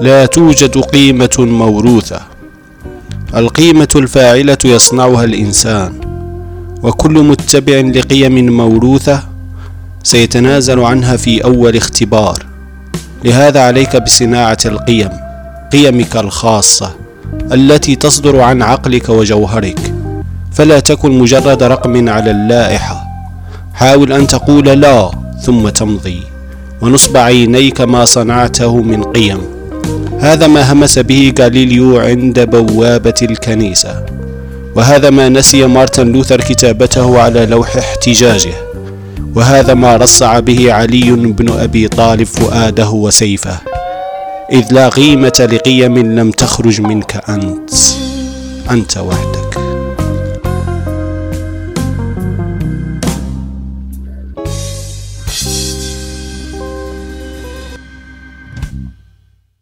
لا توجد قيمة موروثة. القيمة الفاعلة يصنعها الإنسان. وكل متبع لقيم موروثة سيتنازل عنها في أول اختبار. لهذا عليك بصناعة القيم قيمك الخاصة التي تصدر عن عقلك وجوهرك. فلا تكن مجرد رقم على اللائحة. حاول أن تقول لا ثم تمضي ونصب عينيك ما صنعته من قيم. هذا ما همس به غاليليو عند بوابة الكنيسة. وهذا ما نسي مارتن لوثر كتابته على لوح احتجاجه. وهذا ما رصع به علي بن أبي طالب فؤاده وسيفه. إذ لا قيمة لقيم لم تخرج منك أنت. أنت وحدك